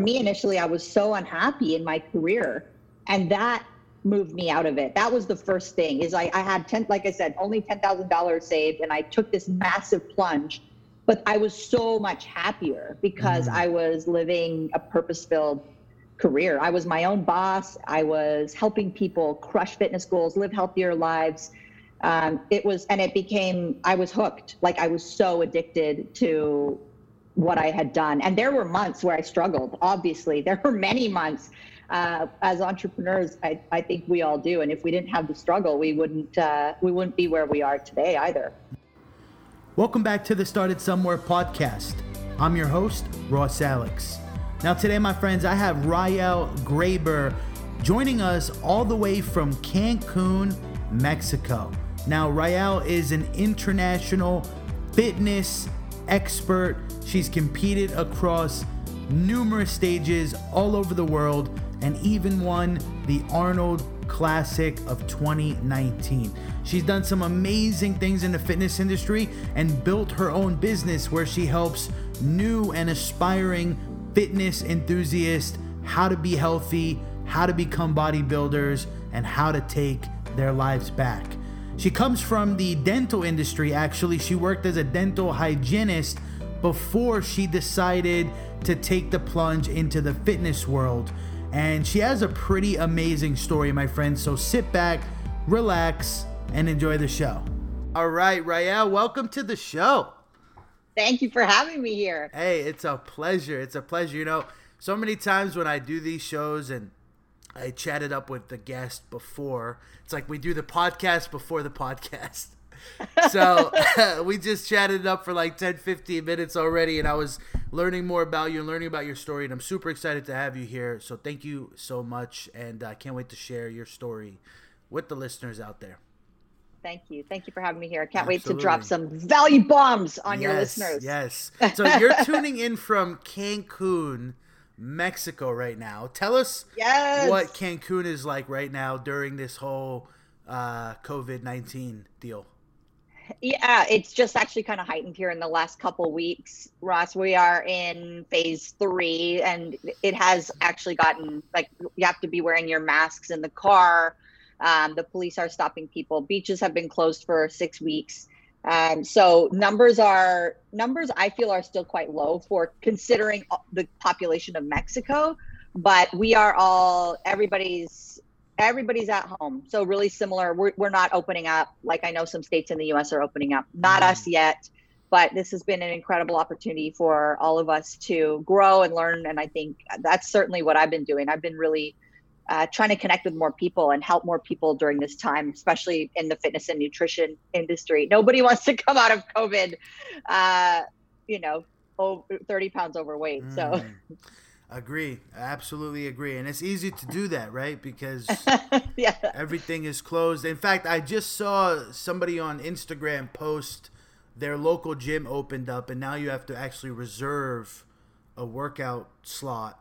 me initially, I was so unhappy in my career. And that moved me out of it. That was the first thing is I, I had 10, like I said, only $10,000 saved and I took this massive plunge, but I was so much happier because mm. I was living a purpose filled career. I was my own boss. I was helping people crush fitness goals, live healthier lives. Um, it was, and it became, I was hooked. Like I was so addicted to what I had done. And there were months where I struggled. Obviously, there were many months uh, as entrepreneurs, I, I think we all do. And if we didn't have the struggle, we wouldn't uh, we wouldn't be where we are today either. Welcome back to the Started Somewhere podcast. I'm your host, Ross Alex. Now, today, my friends, I have Ryall Graber joining us all the way from Cancun, Mexico. Now, Ryall is an international fitness expert. She's competed across numerous stages all over the world and even won the Arnold Classic of 2019. She's done some amazing things in the fitness industry and built her own business where she helps new and aspiring fitness enthusiasts how to be healthy, how to become bodybuilders, and how to take their lives back. She comes from the dental industry, actually. She worked as a dental hygienist before she decided to take the plunge into the fitness world. And she has a pretty amazing story, my friends. So sit back, relax, and enjoy the show. All right, Ryall, welcome to the show. Thank you for having me here. Hey, it's a pleasure. It's a pleasure. You know, so many times when I do these shows and I chatted up with the guest before, it's like we do the podcast before the podcast so we just chatted up for like 10, 15 minutes already, and I was learning more about you and learning about your story. And I'm super excited to have you here. So thank you so much, and I can't wait to share your story with the listeners out there. Thank you. Thank you for having me here. I can't Absolutely. wait to drop some value bombs on yes, your listeners. Yes. So you're tuning in from Cancun, Mexico right now. Tell us yes. what Cancun is like right now during this whole uh, COVID 19 deal. Yeah, it's just actually kind of heightened here in the last couple weeks, Ross. We are in phase three, and it has actually gotten like you have to be wearing your masks in the car. Um, the police are stopping people. Beaches have been closed for six weeks. Um, so numbers are numbers I feel are still quite low for considering the population of Mexico, but we are all everybody's everybody's at home. So really similar we're, we're not opening up like i know some states in the us are opening up. Not mm. us yet but this has been an incredible opportunity for all of us to grow and learn and i think that's certainly what i've been doing. I've been really uh, trying to connect with more people and help more people during this time especially in the fitness and nutrition industry nobody wants to come out of covid uh, you know over, 30 pounds overweight mm. so Agree. Absolutely agree. And it's easy to do that, right? Because yeah. everything is closed. In fact, I just saw somebody on Instagram post their local gym opened up and now you have to actually reserve a workout slot.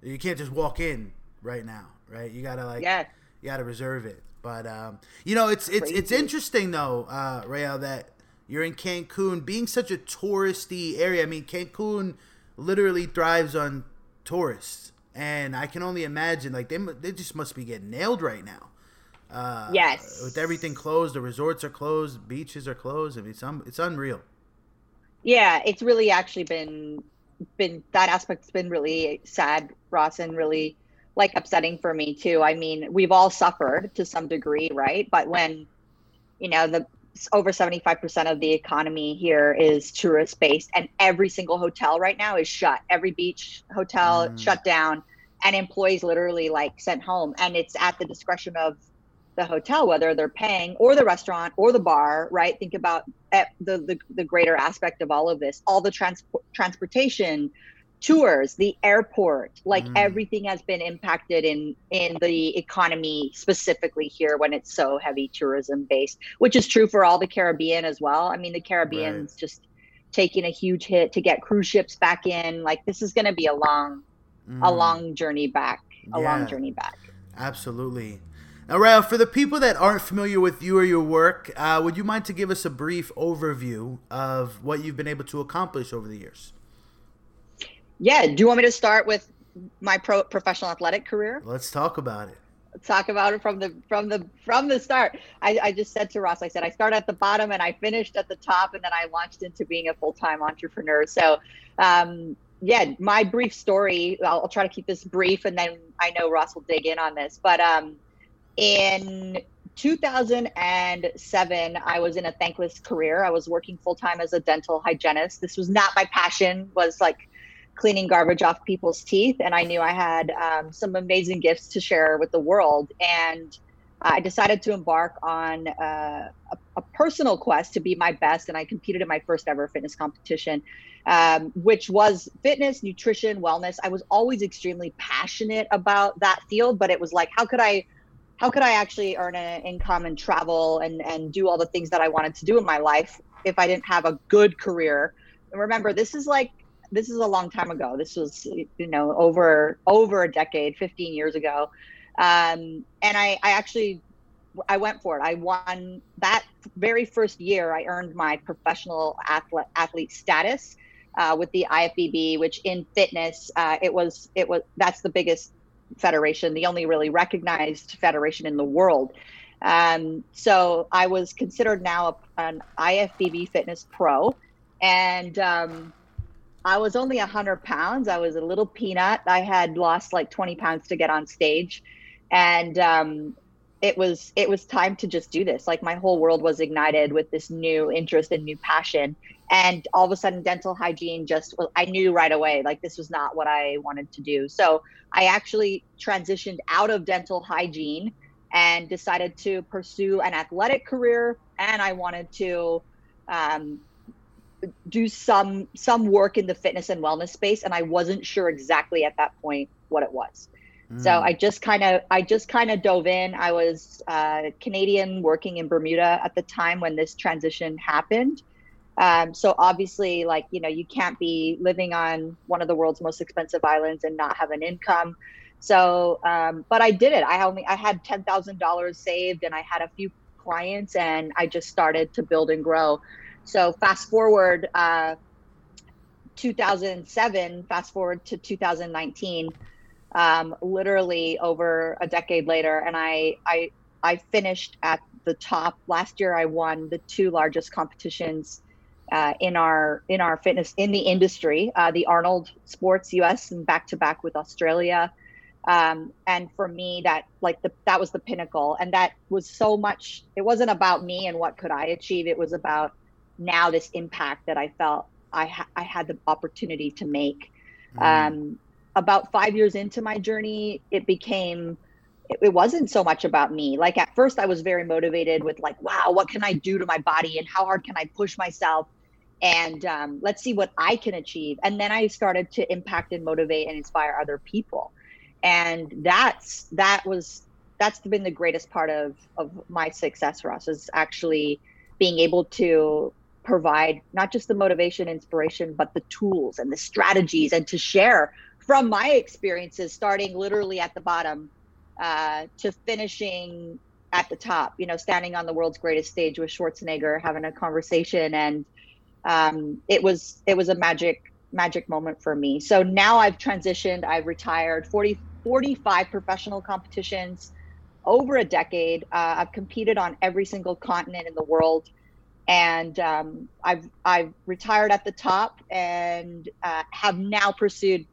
You can't just walk in right now, right? You got to like yeah. you got to reserve it. But um, you know, it's it's Crazy. it's interesting though, uh Ryall that you're in Cancun being such a touristy area. I mean, Cancun literally thrives on tourists, and I can only imagine like they they just must be getting nailed right now. Uh, yes, with everything closed, the resorts are closed, beaches are closed. I mean, it's it's unreal. Yeah, it's really actually been been that aspect's been really sad, Ross, and really like upsetting for me too. I mean, we've all suffered to some degree, right? But when you know the over 75% of the economy here is tourist based and every single hotel right now is shut every beach hotel mm. shut down and employees literally like sent home and it's at the discretion of the hotel whether they're paying or the restaurant or the bar right think about the the, the greater aspect of all of this all the transport transportation tours the airport like mm. everything has been impacted in in the economy specifically here when it's so heavy tourism based which is true for all the caribbean as well i mean the caribbean's right. just taking a huge hit to get cruise ships back in like this is going to be a long mm. a long journey back a yeah, long journey back absolutely now Ryall, for the people that aren't familiar with you or your work uh, would you mind to give us a brief overview of what you've been able to accomplish over the years yeah do you want me to start with my pro professional athletic career. Let's talk about it. Let's talk about it from the from the from the start. I, I just said to Ross, I said I started at the bottom and I finished at the top, and then I launched into being a full time entrepreneur. So, um, yeah, my brief story. I'll, I'll, try to keep this brief, and then I know Ross will dig in on this. But um, in 2007, I was in a thankless career. I was working full time as a dental hygienist. This was not my passion. Was like cleaning garbage off people's teeth, and I knew I had um, some amazing gifts to share with the world. And I decided to embark on uh, a, a, personal quest to be my best, and I competed in my first ever fitness competition, um, which was fitness, nutrition, wellness. I was always extremely passionate about that field, but it was like, how could I? How could I actually earn an income and travel and, and do all the things that I wanted to do in my life if I didn't have a good career? And remember, this is like this is a long time ago. This was, you know, over over a decade, 15 years ago. Um, and I, I actually, I went for it. I won that very first year. I earned my professional athlete athlete status uh, with the IFBB, which in fitness, uh, it was it was that's the biggest federation, the only really recognized federation in the world. Um, so I was considered now a, an IFBB Fitness Pro, and um, I was only 100 pounds. I was a little peanut. I had lost like 20 pounds to get on stage. And um, it was it was time to just do this. Like my whole world was ignited with this new interest and new passion. And all of a sudden, dental hygiene just I knew right away like this was not what I wanted to do. So I actually transitioned out of dental hygiene and decided to pursue an athletic career. And I wanted to um, do some some work in the fitness and wellness space and i wasn't sure exactly at that point what it was. Mm. so i just kind of i just kind of dove in. I was uh, canadian working in bermuda at the time when this transition happened. Um, so obviously like you know you can't be living on one of the world's most expensive islands and not have an income. So um, but i did it. I only i had $10000 saved and i had a few clients and i just started to build and grow so fast forward uh, 2007, fast forward to 2019, um, literally over a decade later, and I I I finished at the top. Last year, I won the two largest competitions uh, in our in our fitness in the industry, uh, the Arnold Sports US and back to back with Australia. Um, and for me, that like the that was the pinnacle, and that was so much. It wasn't about me and what could I achieve. It was about now this impact that I felt I, ha- I had the opportunity to make. Mm. Um, about five years into my journey, it became, it, wasn't so much about me. Like at first, I was very motivated with, like, wow, what can I do to my body and how hard can I push myself? And um, let's see what I can achieve. And then I started to impact and motivate and inspire other people. And that's, that was, that's been the greatest part of, of my success, Ross, is actually being able to provide not just the motivation, inspiration, but the tools and the strategies and to share from my experiences, starting literally at the bottom uh, to finishing at the top, you know, standing on the world's greatest stage with Schwarzenegger, having a conversation. And um, it was, it was a magic, magic moment for me. So now I've transitioned, I've retired 40, 45 professional competitions over a decade. Uh, I've competed on every single continent in the world and um, I've I've retired at the top and uh, have now pursued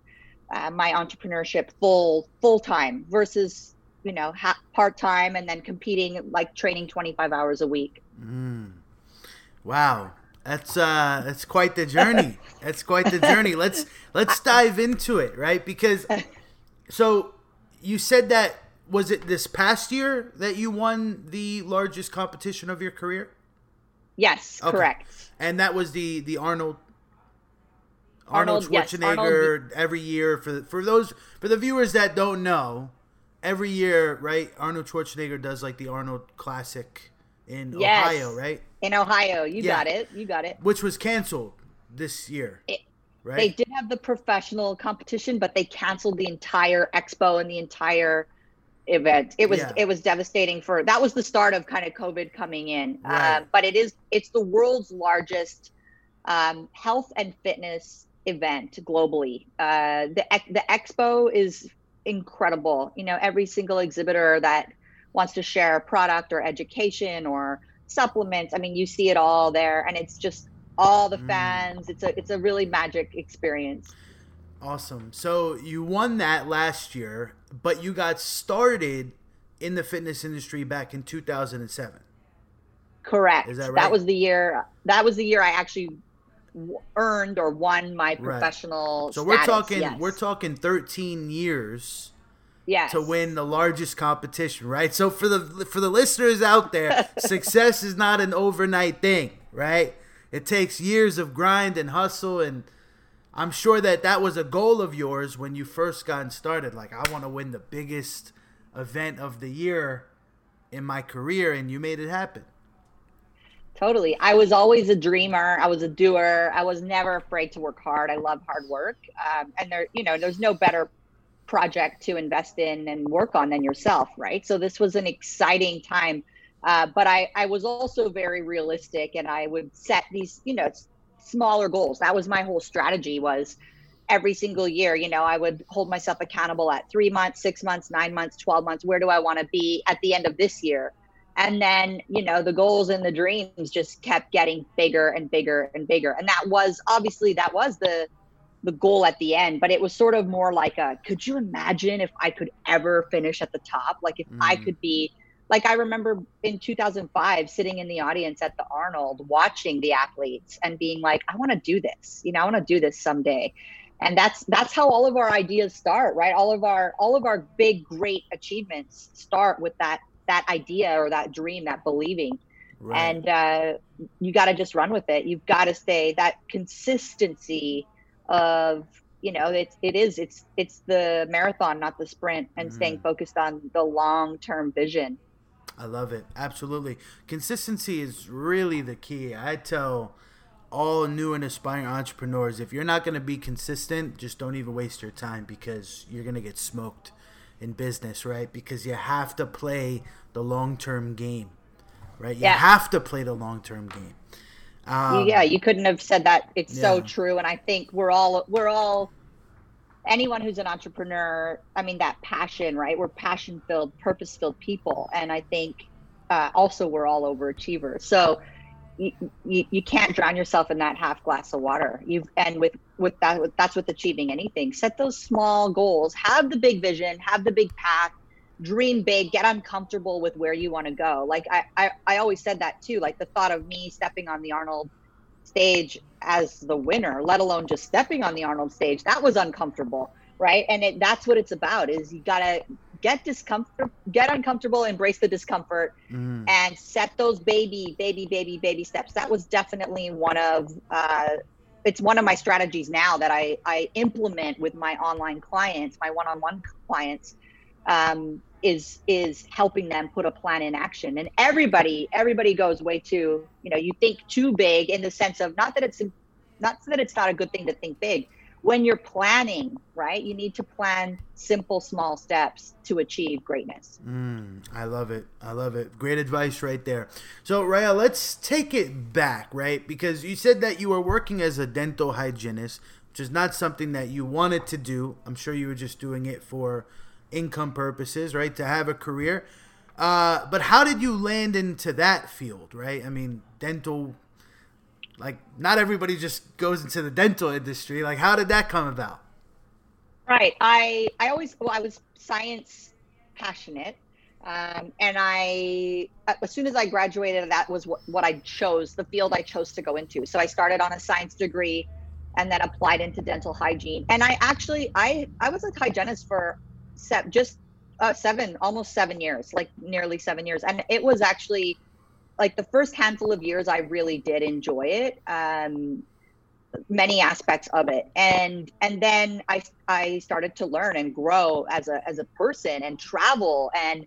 uh, my entrepreneurship full full time versus you know ha- part time and then competing like training 25 hours a week. Mm. Wow, that's uh that's quite the journey. that's quite the journey. Let's let's dive into it, right? Because so you said that was it this past year that you won the largest competition of your career? Yes, okay. correct. And that was the the Arnold Arnold, Arnold Schwarzenegger yes, Arnold. every year for for those for the viewers that don't know, every year, right? Arnold Schwarzenegger does like the Arnold Classic in yes. Ohio, right? In Ohio, you yeah. got it. You got it. Which was canceled this year. It, right? They did have the professional competition, but they canceled the entire expo and the entire event. It was yeah. it was devastating for that was the start of kind of COVID coming in. Right. Um, but it is it's the world's largest um, health and fitness event globally. Uh, the the expo is incredible. You know, every single exhibitor that wants to share a product or education or supplements. I mean, you see it all there, and it's just all the mm. fans. Mm. It's a it's a really magic experience. Awesome. So you won that last year, but you got started in the fitness industry back in 2007. Correct. Is that right? That was the year. That was the year I actually earned or won my professional. Right. So status, we're talking yes. we're talking 13 years. Yes. To win the largest competition, right? So for the for the listeners out there, success is not an overnight thing, right? It takes years of grind and hustle and I'm sure that that was a goal of yours when you first got started like I want to win the biggest event of the year in my career and you made it happen. Totally. I was always a dreamer. I was a doer. I was never afraid to work hard. I love hard work. Um, and there, you know, there's no better project to invest in and work on than yourself, right? So this was an exciting time. Uh, but I, I was also very realistic and I would set these, you know, smaller goals. That was my whole strategy was every single year, you know, I would hold myself accountable at three months, six months, nine months, 12 months. Where do I want to be at the end of this year? and then you know the goals and the dreams just kept getting bigger and bigger and bigger and that was obviously that was the the goal at the end but it was sort of more like a could you imagine if i could ever finish at the top like if mm. i could be like i remember in 2005 sitting in the audience at the arnold watching the athletes and being like i want to do this you know i want to do this someday and that's that's how all of our ideas start right all of our all of our big great achievements start with that that idea or that dream, that believing. Right. And uh, you got to just run with it. You've got to stay that consistency of you know it's it is it's it's the marathon not the sprint and mm. staying focused on the long term vision i love it absolutely consistency is really the key i tell all new and aspiring entrepreneurs if you're not going to be consistent just don't even waste your time because you're going to get smoked in business, right? Because you have to play the long term game, right? You yeah. have to play the long term game. Um, yeah, you couldn't have said that. It's yeah. so true, and I think we're all we're all anyone who's an entrepreneur. I mean, that passion, right? We're passion filled, purpose filled people, and I think uh, also we're all overachievers. So you, you, you can't drown yourself in that half glass of water. You've and with with that with, that's with achieving anything. Set those small goals. Have the big vision. Have the big path. Dream big. Get uncomfortable with where you want to go. Like I, I I always said that too. Like the thought of me stepping on the Arnold stage as the winner, let alone just stepping on the Arnold stage, that was uncomfortable, right? And it, that's what it's about. Is you gotta get discomfort, get uncomfortable, embrace the discomfort, mm. and set those baby, baby, baby, baby steps. That was definitely one of uh, it's one of my strategies now that I I implement with my online clients, my one-on-one clients. Um, is is helping them put a plan in action and everybody everybody goes way too you know you think too big in the sense of not that it's not that it's not a good thing to think big when you're planning, right? You need to plan simple, small steps to achieve greatness. Mm, I love it. I love it. Great advice right there. So, Ryall, let's take it back, right? Because you said that you were working as a dental hygienist, which is not something that you wanted to do. I'm sure you were just doing it for income purposes, right? To have a career. Uh, but how did you land into that field, right? I mean, dental like not everybody just goes into the dental industry like how did that come about right i i always well i was science passionate um, and i as soon as i graduated that was what, what i chose the field i chose to go into so i started on a science degree and then applied into dental hygiene and i actually i i was a hygienist for se- just uh, seven almost seven years like nearly seven years. And it was actually like the first handful of years i really did enjoy it um, many aspects of it. And and then i i started to learn and grow as a as a person and travel. And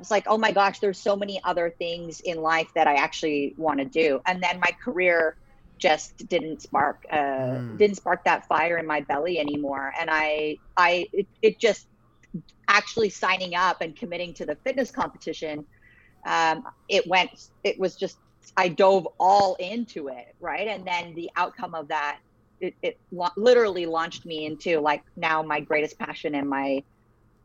it's like oh my gosh there's so many other things in life that i actually want to do. And then my career just didn't spark uh mm. didn't spark that fire in my belly anymore. And i i it, it just actually signing up and committing to the fitness competition um, it went it was just i dove all into it right? And then the outcome of that it, it lo- literally launched me into like now my greatest passion and my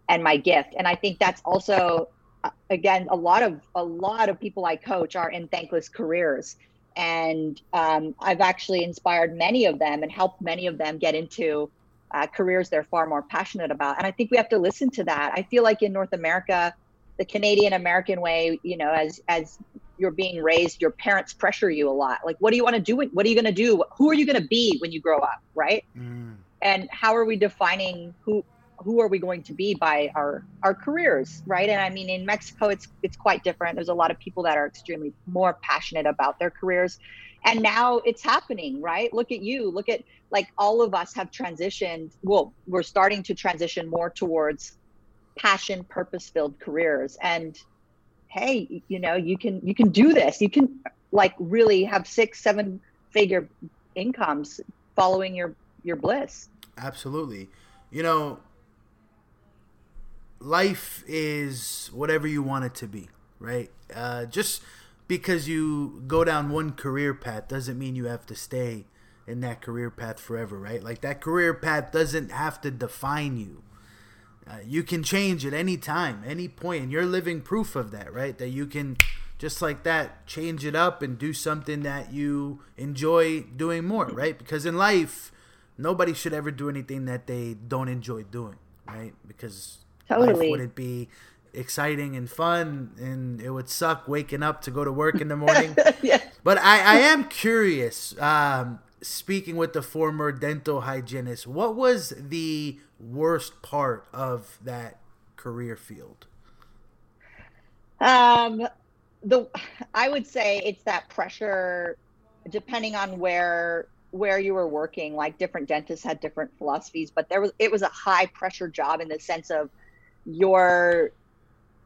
and my gift. And i think that's also uh, again a lot of a lot of people i coach are in thankless careers. And um, i've actually inspired many of them and helped many of them get into uh, careers they're far more passionate about and i think we have to listen to that i feel like in north america the canadian american way you know as as you're being raised, your parents pressure you a lot. Like, what do you want to do? What are you going to do? Who are you going to be when you grow up? Right. Mm. And how are we defining who, who are we going to be by our, our careers? Right. And I mean, in Mexico, it's, it's quite different. There's a lot of people that are extremely more passionate about their careers. And now it's happening, right? Look at you. Look at like all of us have transitioned. Well, we're starting to transition more towards passion, purpose filled careers. And hey you know you can you can do this you can like really have six seven figure incomes following your your bliss absolutely you know life is whatever you want it to be right uh, just because you go down one career path doesn't mean you have to stay in that career path forever right like that career path doesn't have to define you uh, you can change at any time, any point, and you're living proof of that, right? That you can just like that change it up and do something that you enjoy doing more, right? Because in life, nobody should ever do anything that they don't enjoy doing, right? Because totally. life would it be exciting and fun and it would suck waking up to go to work in the morning. yeah. But I, I am curious, um, speaking with the former dental hygienist, what was the worst part of that career field? Um, the I would say it's that pressure, depending on where where you were working. Like different dentists had different philosophies, but there was it was a high pressure job in the sense of your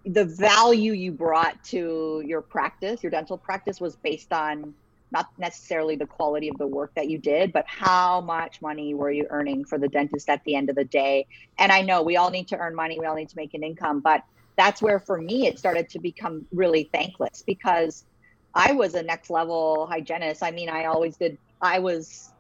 the value you brought to your practice, your dental practice, was based on not necessarily the quality of the work that you did, but how much money were you earning for the dentist at the end of the day? And I know we all need to earn money, we all need to make an income, but that's where for me it started to become really thankless because I was a next level hygienist. I mean, I always did, I was,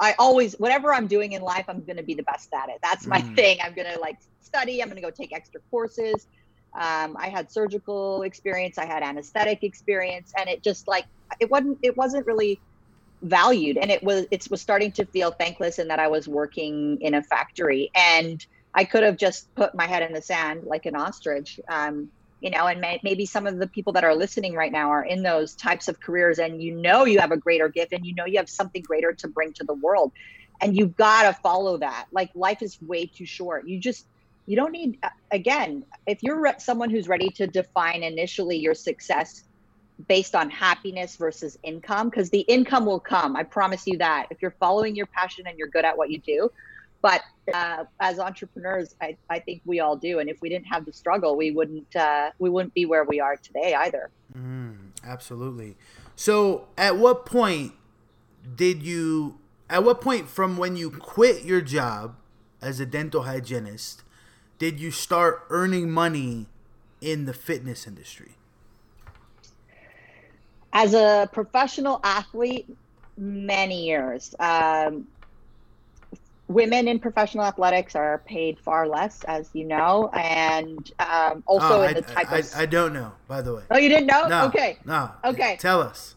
I always, whatever I'm doing in life, I'm going to be the best at it. That's my mm. thing. I'm going to like study, I'm going to go take extra courses. Um, I had surgical experience, I had anesthetic experience, and it just like it wasn't it wasn't really valued, and it was it was starting to feel thankless in that I was working in a factory, and I could have just put my head in the sand like an ostrich. Um, you know, and may, maybe some of the people that are listening right now are in those types of careers, and you know you have a greater gift, and you know you have something greater to bring to the world, and you've got to follow that. Like life is way too short. You just you don't need uh, again if you're re- someone who's ready to define initially your success based on happiness versus income because the income will come i promise you that if you're following your passion and you're good at what you do but uh, as entrepreneurs I, I think we all do and if we didn't have the struggle we wouldn't uh, we wouldn't be where we are today either mm, absolutely so at what point did you at what point from when you quit your job as a dental hygienist did you start earning money in the fitness industry? As a professional athlete, many years. Um, women in professional athletics are paid far less, as you know, and um, also oh, in the type I, of. I, don't know, by the way. Oh, you didn't know? No, okay. No. Okay. Tell us.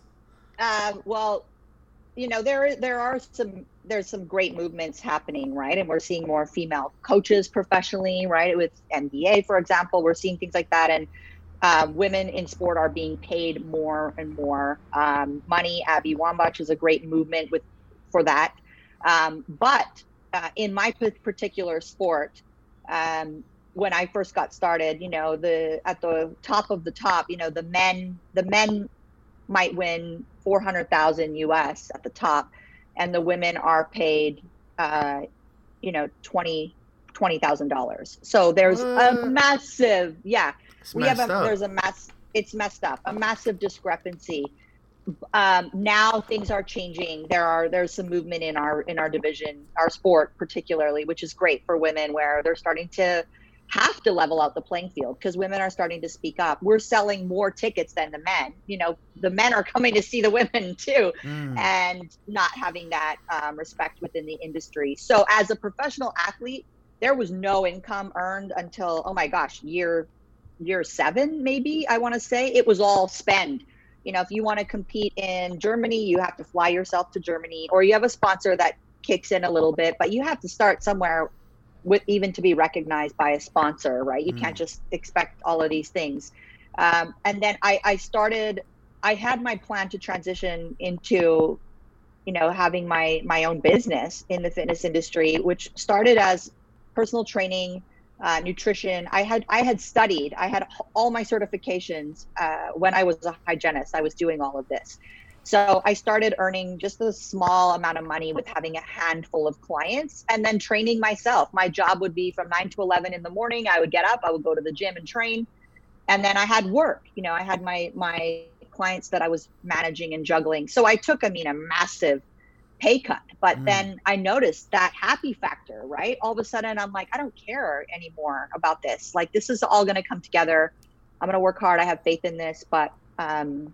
Um, well, you know there there are some there's some great movements happening right and we're seeing more female coaches professionally right with nba for example we're seeing things like that and uh, women in sport are being paid more and more um, money abby wambach is a great movement with for that um, but uh, in my particular sport um, when i first got started you know the at the top of the top you know the men the men might win 400,000 US at the top and the women are paid uh, you know 20 $20,000. So there's a massive yeah, we have a up. there's a mass it's messed up. A massive discrepancy. Um, now things are changing. There are there's some movement in our in our division, our sport particularly, which is great for women where they're starting to have to level out the playing field because women are starting to speak up. We're selling more tickets than the men. You know, the men are coming to see the women too, mm. and not having that um, respect within the industry. So, as a professional athlete, there was no income earned until oh my gosh, year year seven maybe I want to say it was all spend. You know, if you want to compete in Germany, you have to fly yourself to Germany, or you have a sponsor that kicks in a little bit, but you have to start somewhere with even to be recognized by a sponsor, right? You mm. can't just expect all of these things. Um, and then I, I started, I had my plan to transition into, you know, having my my own business in the fitness industry, which started as personal training, uh, nutrition. I had I had studied. I had all my certifications uh, when I was a hygienist. I was doing all of this. So I started earning just a small amount of money with having a handful of clients and then training myself. My job would be from 9 to 11 in the morning. I would get up, I would go to the gym and train. And then I had work. You know, I had my my clients that I was managing and juggling. So I took I mean a massive pay cut. But mm. then I noticed that happy factor, right? All of a sudden I'm like I don't care anymore about this. Like this is all going to come together. I'm going to work hard. I have faith in this, but um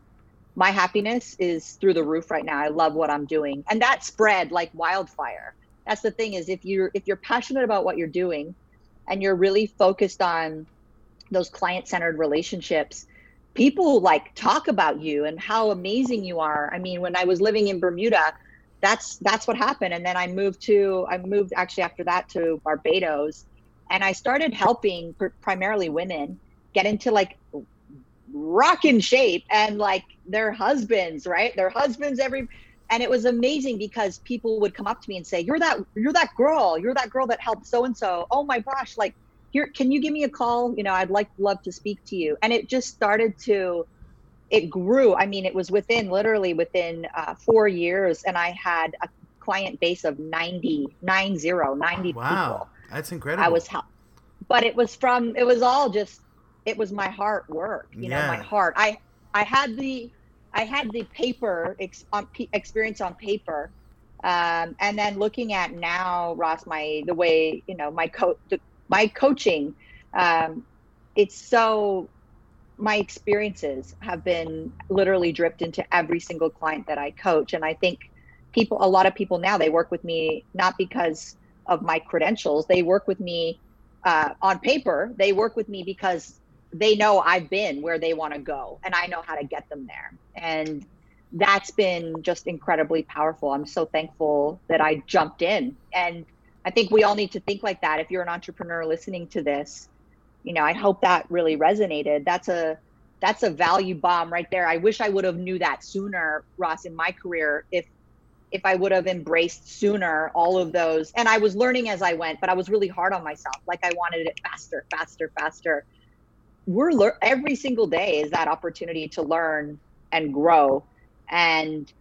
my happiness is through the roof right now. I love what I'm doing. And that spread like wildfire. That's the thing is if you're if you're passionate about what you're doing and you're really focused on those client-centered relationships, people like talk about you and how amazing you are. I mean, when I was living in Bermuda, that's that's what happened and then I moved to I moved actually after that to Barbados and I started helping primarily women get into like rock in shape and like their husbands, right? Their husbands every and it was amazing because people would come up to me and say, "You're that you're that girl. You're that girl that helped so and so. Oh my gosh, like here can you give me a call? You know, I'd like love to speak to you." And it just started to it grew. I mean, it was within literally within uh, 4 years and I had a client base of 90 90 90 wow. people. That's incredible. I was but it was from it was all just it was my heart work you yeah. know my heart i i had the i had the paper ex, on, experience on paper um, and then looking at now ross my the way you know my coach my coaching um, it's so my experiences have been literally dripped into every single client that i coach and i think people a lot of people now they work with me not because of my credentials they work with me uh, on paper they work with me because they know I've been where they want to go and I know how to get them there. And that's been just incredibly powerful. I'm so thankful that I jumped in. And I think we all need to think like that. If you're an entrepreneur listening to this, you know, I hope that really resonated. That's a that's a value bomb right there. I wish I would have knew that sooner, Ross, in my career. If if I would have embraced sooner all of those, and I was learning as I went, but I was really hard on myself. Like I wanted it faster, faster, faster we're lear- every single day is that opportunity to learn and grow and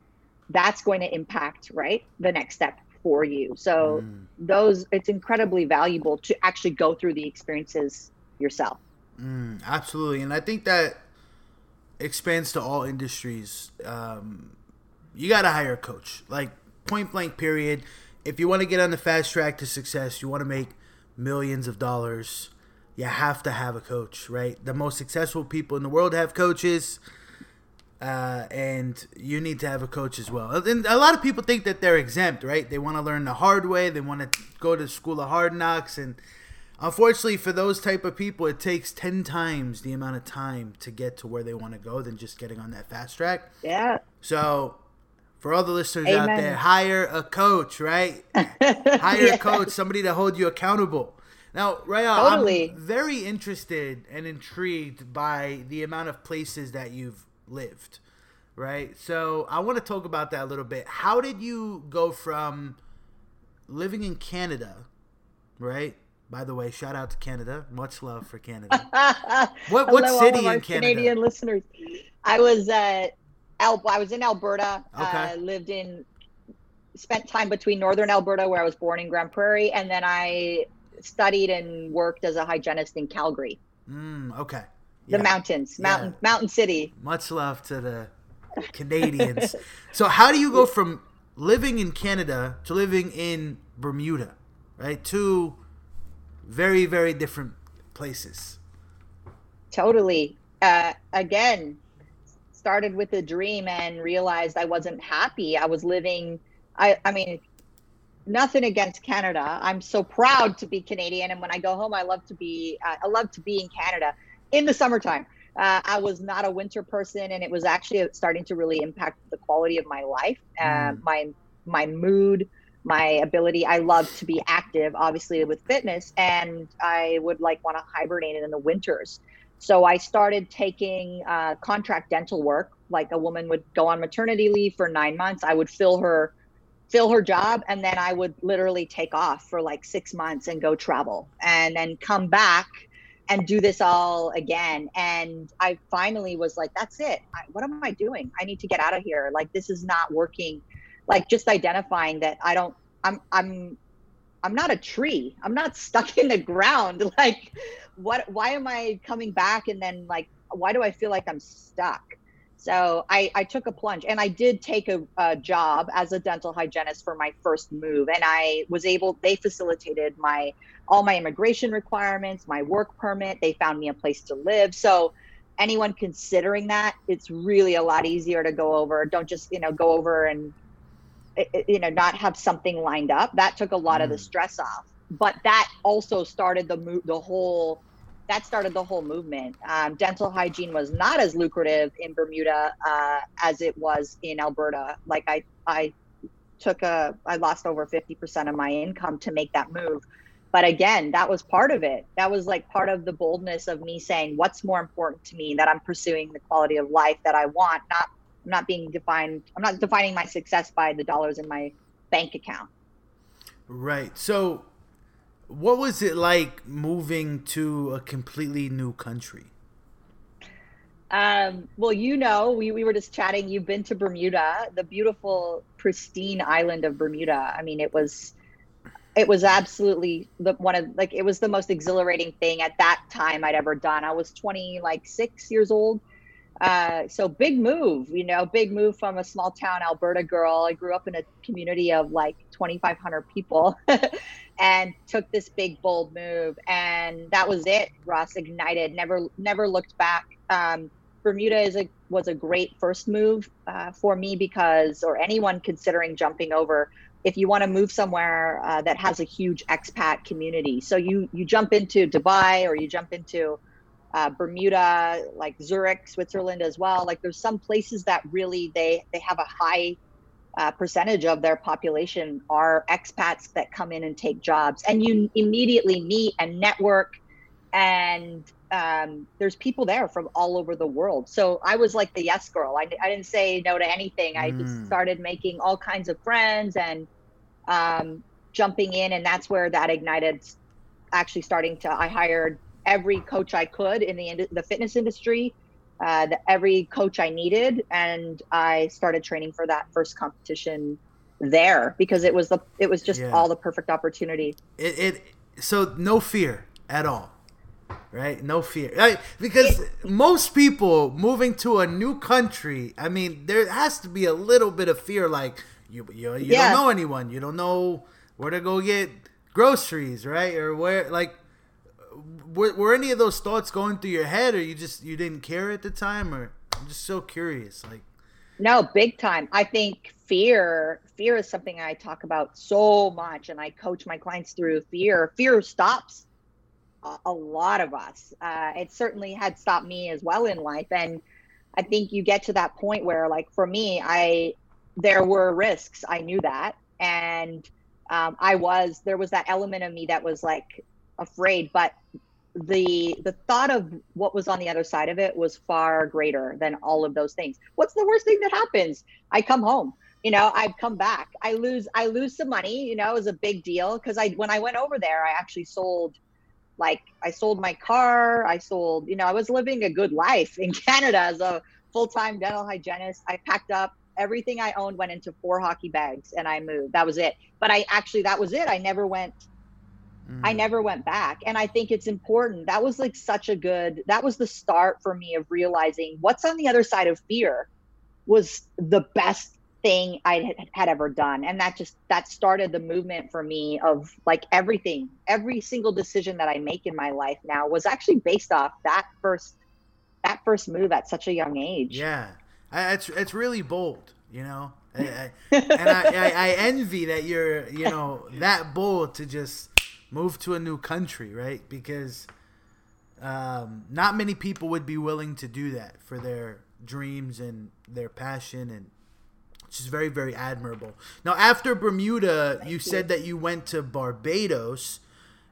that's going to impact right the next step for you so mm. those it's incredibly valuable to actually go through the experiences yourself mm, absolutely and i think that expands to all industries um, you got to hire a coach like point blank period if you want to get on the fast track to success you want to make millions of dollars you have to have a coach, right? The most successful people in the world have coaches, uh, and you need to have a coach as well. And a lot of people think that they're exempt, right? They want to learn the hard way. They want to go to school of hard knocks, and unfortunately, for those type of people, it takes ten times the amount of time to get to where they want to go than just getting on that fast track. Yeah. So for all the listeners Amen. out there, hire a coach, right? hire yeah. a coach, somebody to hold you accountable. Now, Ryall, totally. I'm very interested and intrigued by the amount of places that you've lived, right? So I want to talk about that a little bit. How did you go from living in Canada, right? By the way, shout out to Canada. Much love for Canada. what what city in Canada? Canadian listeners. I was uh, Al- I was in Alberta. Okay. Uh, lived in spent time between northern Alberta, where I was born in Grande Prairie, and then I studied and worked as a hygienist in Calgary. Mm, okay. Yeah. The mountains, mountain, yeah. mountain city. Much love to the Canadians. so, how do you go from living in Canada to living in Bermuda, right? Two very, very different places. Totally. Uh, again, started with a dream and realized I wasn't happy. I was living. I I mean, nothing against Canada. I'm so proud to be Canadian, and when I go home, I love to be. Uh, I love to be in Canada in the summertime. Uh, I was not a winter person, and it was actually starting to really impact the quality of my life, uh, mm. my my mood, my ability. I love to be active, obviously with fitness, and I would like want to hibernate in the winters. So I started taking uh, contract dental work. Like a woman would go on maternity leave for nine months, I would fill her fill her job and then I would literally take off for like six months and go travel and then come back and do this all again. And I finally was like, that's it. I, what am I doing? I need to get out of here. Like, this is not working. Like, just identifying that I don't, I'm, I'm, I'm not a tree. I'm not stuck in the ground. Like, what, why am I coming back? And then, like, why do I feel like I'm stuck? So I, I took a plunge and I did take a, a, job as a dental hygienist for my first move. And I was able, they facilitated my, all my immigration requirements, my work permit. They found me a place to live. So anyone considering that, it's really a lot easier to go over. Don't just, you know, go over and, you know, not have something lined up. That took a lot mm. of the mm. stress off. But that also started the, move the whole that started the whole movement. Um, dental hygiene was not as lucrative in Bermuda uh, as it was in Alberta. Like I, I took a, I lost over 50% of my income to make that move. But again, that was part of it. That was like part of the boldness of me saying, what's more important to me that I'm pursuing the quality of life that I want, not, I'm not being defined, I'm not defining my success by the dollars in my bank account. Right. So what was it like moving to a completely new country? Um, well, you know, we, we were just chatting. You've been to Bermuda, the beautiful, pristine island of Bermuda. I mean, it was, it was absolutely the one of like it was the most exhilarating thing at that time I'd ever done. I was 20, like six years old. Uh, so big move, you know, big move from a small town Alberta girl. I grew up in a community of like 2,500 people and took this big bold move. And that was it ross ignited. Never never looked back. Um, bermuda is a was a great first move uh, for me because or anyone considering jumping over if you want to move somewhere uh, that has a huge expat community. So you you jump into dubai or you jump into uh, bermuda like zurich switzerland as well. Like there's some places that really they they have a high uh, percentage of their population are expats that come in and take jobs. And you immediately meet and network and um, there's people there from all over the world. So i was like the yes girl. I, I didn't say no to anything. I mm. just started making all kinds of friends and um, jumping in. And that's where that ignited actually starting to i hired every coach i could in the the fitness industry uh, the, every coach I needed, and I started training for that first competition there because it was the it was just yeah. all the perfect opportunity. It, it so no fear at all, right? No fear, right? because it, most people moving to a new country, I mean, there has to be a little bit of fear, like you you, you yeah. don't know anyone, you don't know where to go get groceries, right? Or where like were, were any of those thoughts going through your head or you just you didn't care at the time or i'm just so curious like no big time. I think fear fear is something i talk about so much and i coach my clients through fear. Fear stops a, a lot of us. Uh, it certainly had stopped me as well in life and i think you get to that point where like for me i there were risks. I knew that. And um, i was there was that element of me that was like afraid but the the thought of what was on the other side of it was far greater than all of those things. What's the worst thing that happens? I come home you know I've come back. I lose i lose some money you know it was a big deal because i when i went over there i actually sold like i sold my car i sold you know i was living a good life in canada as a full-time dental hygienist. I packed up everything i owned went into four hockey bags and i moved. That was it. But i actually that was it. I never went Mm. I never went back. And I think it's important. That was like such a good, that was the start for me of realizing what's on the other side of fear was the best thing I had ever done. And that just that started the movement for me of like everything, every single decision that I make in my life now was actually based off that first that first move at such a young age. Yeah. It's it's really bold, you know. I, I, and I, I, I envy that you're, you know, that bold to just move to a new country, right? Because um, not many people would be willing to do that for their dreams and their passion and which is very very admirable. Now, after Bermuda, Thank you, you said that you went to Barbados,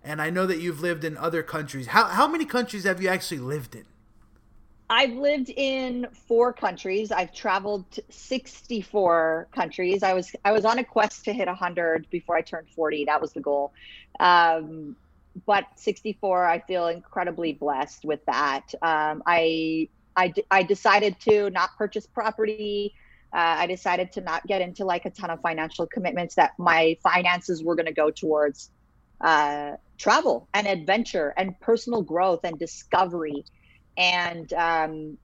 and I know that you've lived in other countries. How how many countries have you actually lived in? I've lived in four countries. I've traveled to 64 countries. I was I was on a quest to hit 100 before I turned 40. That was the goal. Um, but 64, I feel incredibly blessed with that. Um, I, I I decided to not purchase property uh, I decided to not get into like a ton of financial commitments that my finances were going to go towards uh, travel and adventure and personal growth and discovery. And um,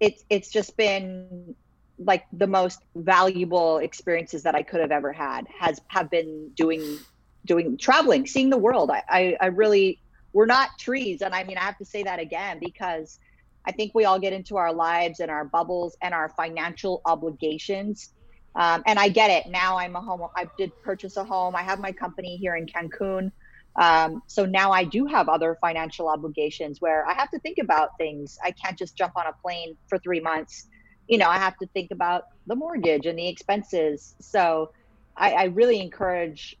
it's it's just been like the most valuable experiences that I could have ever had has have been doing doing traveling, seeing the world. I, I, I really we're not trees, and I mean I have to say that again because I think we all get into our lives and our bubbles and our financial obligations. Um, and I get it. Now I'm a home. I did purchase a home. I have my company here in Cancun. Um, so now I do have other financial obligations where I have to think about things. I can't just jump on a plane for three months. You know, I have to think about the mortgage and the expenses. So I, I really encourage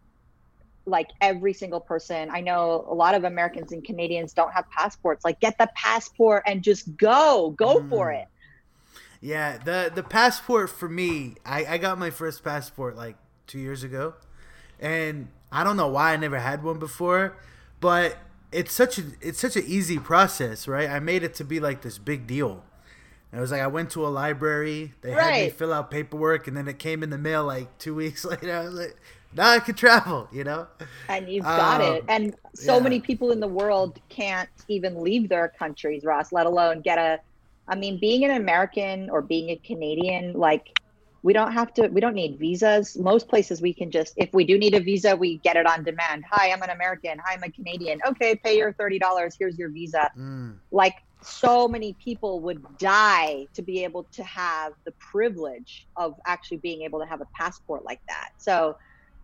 like every single person. I know a lot of Americans and Canadians don't have passports. Like get the passport and just go, go mm. for it. Yeah, the the passport for me, I, I got my first passport like two years ago, and I don't know why I never had one before, but it's such a it's such an easy process, right? I made it to be like this big deal. And it was like I went to a library, they right. had me fill out paperwork, and then it came in the mail like two weeks later. I was like, now I can travel, you know? And you've got um, it. And so yeah. many people in the world can't even leave their countries, Ross, let alone get a I mean, being an American or being a Canadian, like we don't have to we don't need visas. Most places we can just if we do need a visa, we get it on demand. Hi, I'm an American. Hi, I'm a Canadian. Okay, pay your $30. Here's your visa. Mm. Like so many people would die to be able to have the privilege of actually being able to have a passport like that. So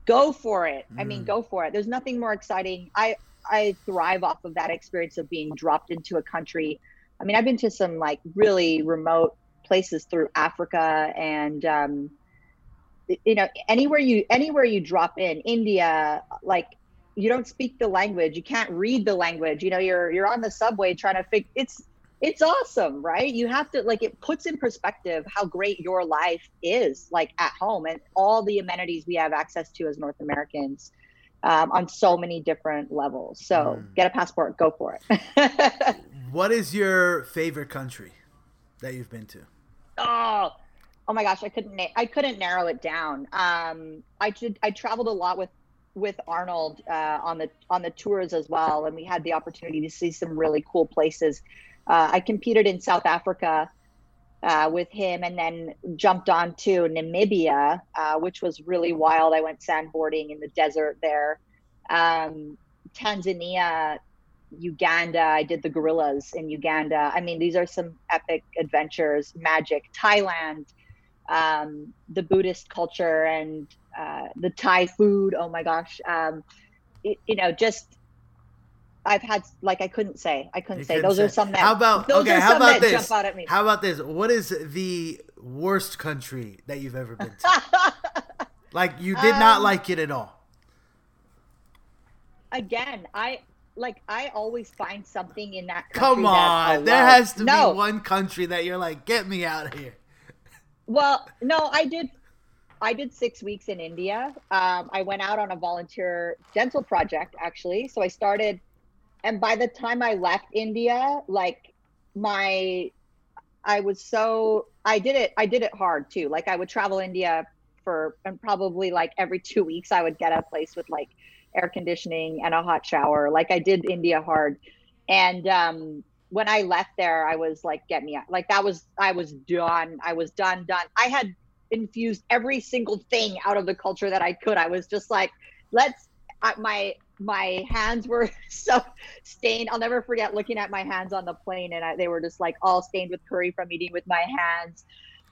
go for it. Mm. I mean, mm. go for it. There's nothing more exciting. I I thrive off of that experience of being dropped into a country. I mean, I've been to some like really remote places through Africa and um, you know anywhere you anywhere you drop in India, like you don't speak the language, you can't read the language. You know, you're you're on the subway trying to figure. It's it's awesome, right? You have to like it puts in perspective how great your life is like at home and all the amenities we have access to as North Americans um, on so many different levels. So mm. get a passport, go for it. what is your favorite country that you've been to? Oh, oh my gosh, I couldn't na- I couldn't narrow it down. Um, I I traveled a lot with with Arnold uh, on the on the tours as well, and we had the opportunity to see some really cool places. Uh, I competed in South Africa uh, with him and then jumped on to Namibia, uh, which was really wild. I went sandboarding in the desert there. Um, Tanzania, Uganda, I did the gorillas in Uganda. I mean, these are some epic adventures, magic. Thailand, um, the Buddhist culture and uh, the Thai food. Oh my gosh. Um, it, you know, just I've had like I couldn't say. I couldn't you say. Those say. are some that. How about okay? How about this? How about this? What is the worst country that you've ever been to? like you did um, not like it at all. Again, I like I always find something in that. Come on, there has to no. be one country that you're like, get me out of here. Well, no, I did. I did six weeks in India. Um, I went out on a volunteer dental project, actually. So I started and by the time I left India, like my I was so I did it I did it hard too. Like I would travel India for and probably like every 2 weeks I would get a place with like air conditioning and a hot shower. Like I did India hard. And um when I left there I was like get me out. Like that was I was done. I was done done. I had infused every single thing out of the culture that I could. I was just like, let's. I, my my hands were so stained. I'll never forget looking at my hands on the plane, and I, they were just like all stained with curry from eating with my hands.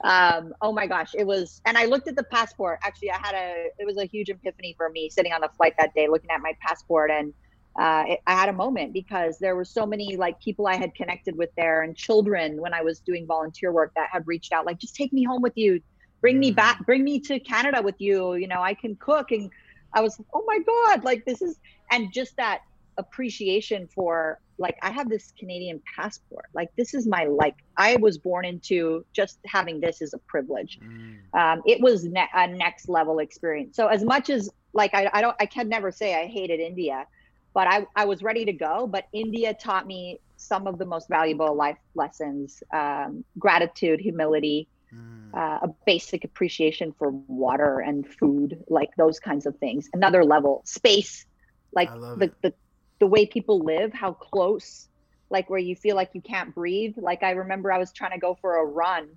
Um, oh my gosh, it was. And I looked at the passport. Actually, I had a. It was a huge epiphany for me sitting on the flight that day, looking at my passport, and uh, it, I had a moment because there were so many like people I had connected with there, and children when I was doing volunteer work that had reached out, like, just take me home with you, bring me back, mm. bring me to Canada with you. You know, I can cook and I was, oh my God, like this is, and just that appreciation for like, I have this Canadian passport. Like, this is my, like, I was born into just having this is a privilege. Mm. Um, it was ne- a next level experience. So, as much as like, I, I don't, I can never say I hated India, but I, I was ready to go. But India taught me some of the most valuable life lessons um, gratitude, humility, Mm. uh, a basic appreciation for water and food, like those kinds of things. Another level, space, like the, the the way people live, how close, like where you feel like you can't breathe. Like I remember I was trying to go for a run.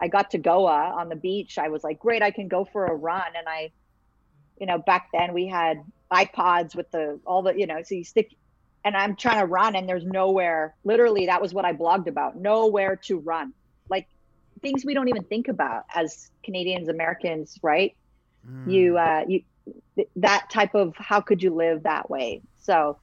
I got to Goa on the beach. I was like, great, I can go for a run. And I, you know, back then we had iPods with the all the, you know, so you stick and I'm trying to run and there's nowhere. Literally, that was what I blogged about. Nowhere to run. Like things we don't even think about as Canadians, Americans, right? Mm. You, uh, you, that type of how could you live that way? So,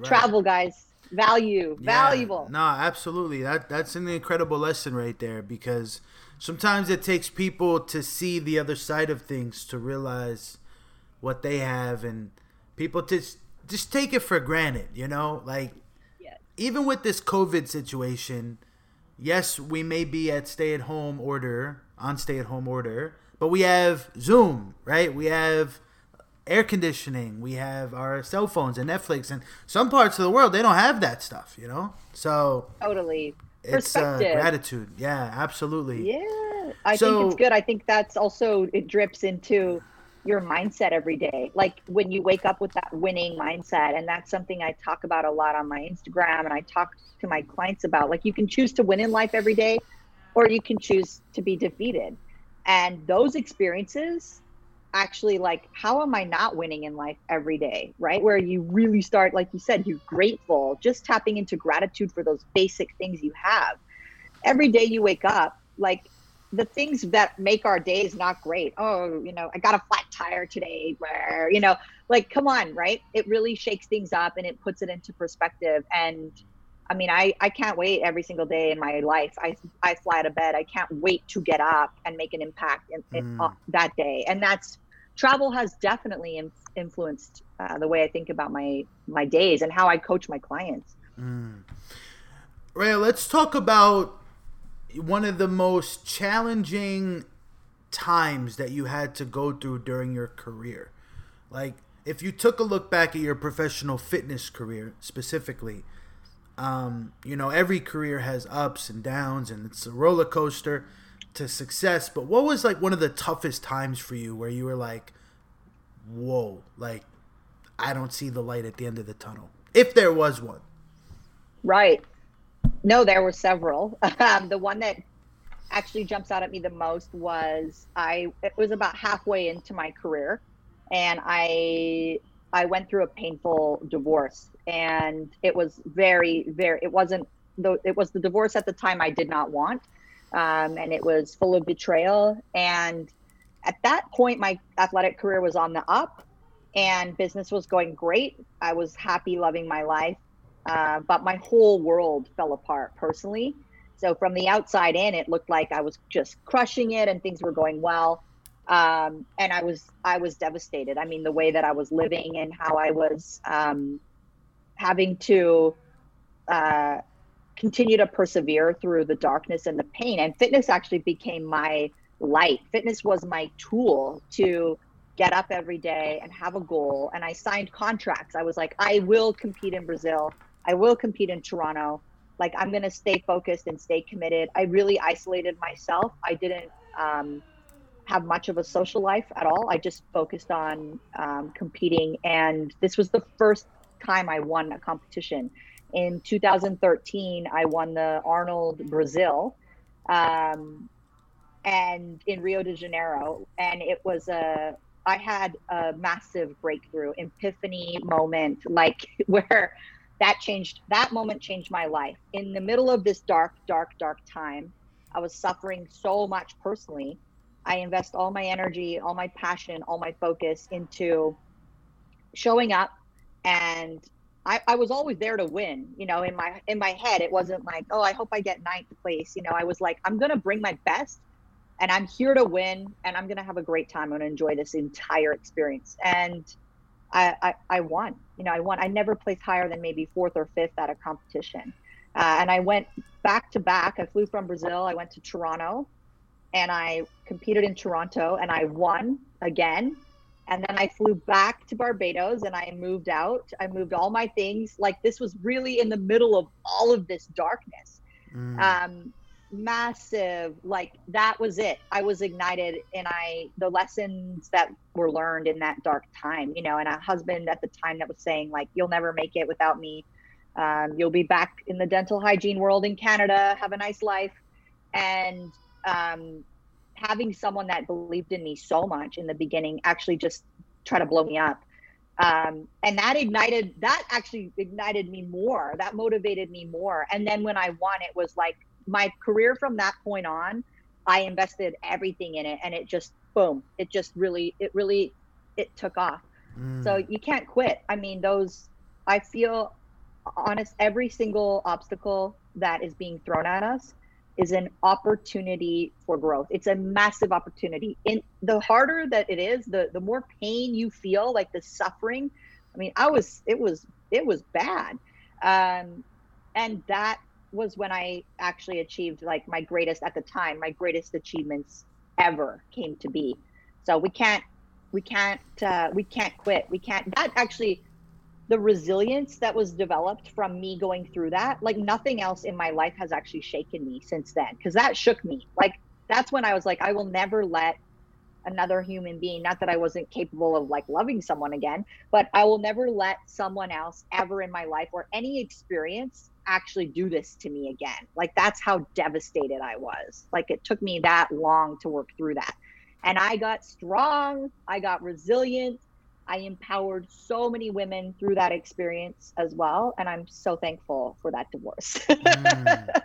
right. travel, guys, value, yeah. valuable. No, absolutely. That that's an incredible lesson right there because sometimes it takes people to see the other side of things to realize what they have, and people just just take it for granted. You know, like yes. even with this COVID situation yes, we may be at stay at home order, on stay at home order, but we have Zoom, right? We have air conditioning, we have our cell phones and Netflix, and some parts of the world they don't have that stuff, you know. So totally, it's uh, gratitude. Yeah, absolutely. Yeah, I so, think it's good. I think that's also it drips into your mindset every day. Like when you wake up with that winning mindset, and that's something I talk about a lot on my Instagram, and I talk to my clients about. Like you can choose to win in life every day, or you can choose to be defeated. And those experiences actually like how am i not winning in life every day right where you really start like you said you're grateful just tapping into gratitude for those basic things you have every day you wake up like the things that make our days not great. Oh, you know, I got a flat tire today where, you know, like come on, right? It really shakes things up and it puts it into perspective. And I mean, I, I can't wait every single day in my life. I, I fly out of bed. I can't wait to get up and make an impact in, in mm. uh, that day. And that's travel has definitely in, influenced uh, the way I think about my, my days and how I coach my clients. Mm. Ray, let's talk about one of the most challenging times that you had to go through during your career. Like, if you took a look back at your professional fitness career specifically, um, you know, every career has ups and downs and it's a roller coaster to success. But what was like one of the toughest times for you where you were like, whoa, like, I don't see the light at the end of the tunnel? If there was one. Right. No, there were several. Um, the one that actually jumps out at me the most was I it was about halfway into my career and I I went through a painful divorce and it was very very it wasn't the it was the divorce at the time I did not want um, and it was full of betrayal and at that point my athletic career was on the up and business was going great I was happy loving my life uh, but my whole world fell apart personally. So from the outside in, it looked like I was just crushing it and things were going well. Um, and I was I was devastated. I mean, the way that I was living and how I was um, having to uh, continue to persevere through the darkness and the pain. And fitness actually became my light. Fitness was my tool to get up every day and have a goal. And I signed contracts. I was like, I will compete in Brazil. I will compete in Toronto. Like I'm going to stay focused and stay committed. I really isolated myself. I didn't um, have much of a social life at all. I just focused on um, competing. And this was the first time I won a competition. In 2013, I won the Arnold Brazil. Um, and in Rio de Janeiro. And it was a, I had a massive breakthrough, epiphany moment, like where that changed, that moment changed my life. In the middle of this dark, dark, dark time, I was suffering so much personally. I invest all my energy, all my passion, all my focus into showing up and I, I was always there to win you know in my in my head it wasn't like oh i hope i get ninth place you know i was like i'm gonna bring my best and i'm here to win and i'm gonna have a great time i'm gonna enjoy this entire experience. And I, I, I won you know i won i never placed higher than maybe fourth or fifth at a competition. Uh, and i went back to back i flew from brazil i went to toronto and i competed in toronto and i won again and then I flew back to Barbados and I moved out. I moved all my things. Like this was really in the middle of all of this darkness. Mm. Um, massive, like that was it. I was ignited and I, the lessons that were learned in that dark time, you know, and a husband at the time that was saying, like, you'll never make it without me. Um, you'll be back in the dental hygiene world in Canada. Have a nice life. And um, having someone that believed in me so much in the beginning actually just try to blow me up. Um, and that ignited, that actually ignited me more. That motivated me more. And then when I won, it was like my career from that point on, I invested everything in it and it just, boom, it just really, it really, it took off. Mm. So you can't quit. I mean, those, I feel honest, every single obstacle that is being thrown at us is an opportunity for growth. It's a massive opportunity. And the harder that it is, the the more pain you feel, like the suffering. I mean, I was it was it was bad. Um and that was when I actually achieved like my greatest at the time, my greatest achievements ever came to be. So we can't we can't uh, we can't quit. We can't that actually the resilience that was developed from me going through that, like nothing else in my life has actually shaken me since then. Cause that shook me. Like that's when I was like, I will never let another human being, not that I wasn't capable of like loving someone again, but I will never let someone else ever in my life or any experience actually do this to me again. Like that's how devastated I was. Like it took me that long to work through that. And I got strong, I got resilient, I empowered so many women through that experience as well. And I'm so thankful for that divorce. mm.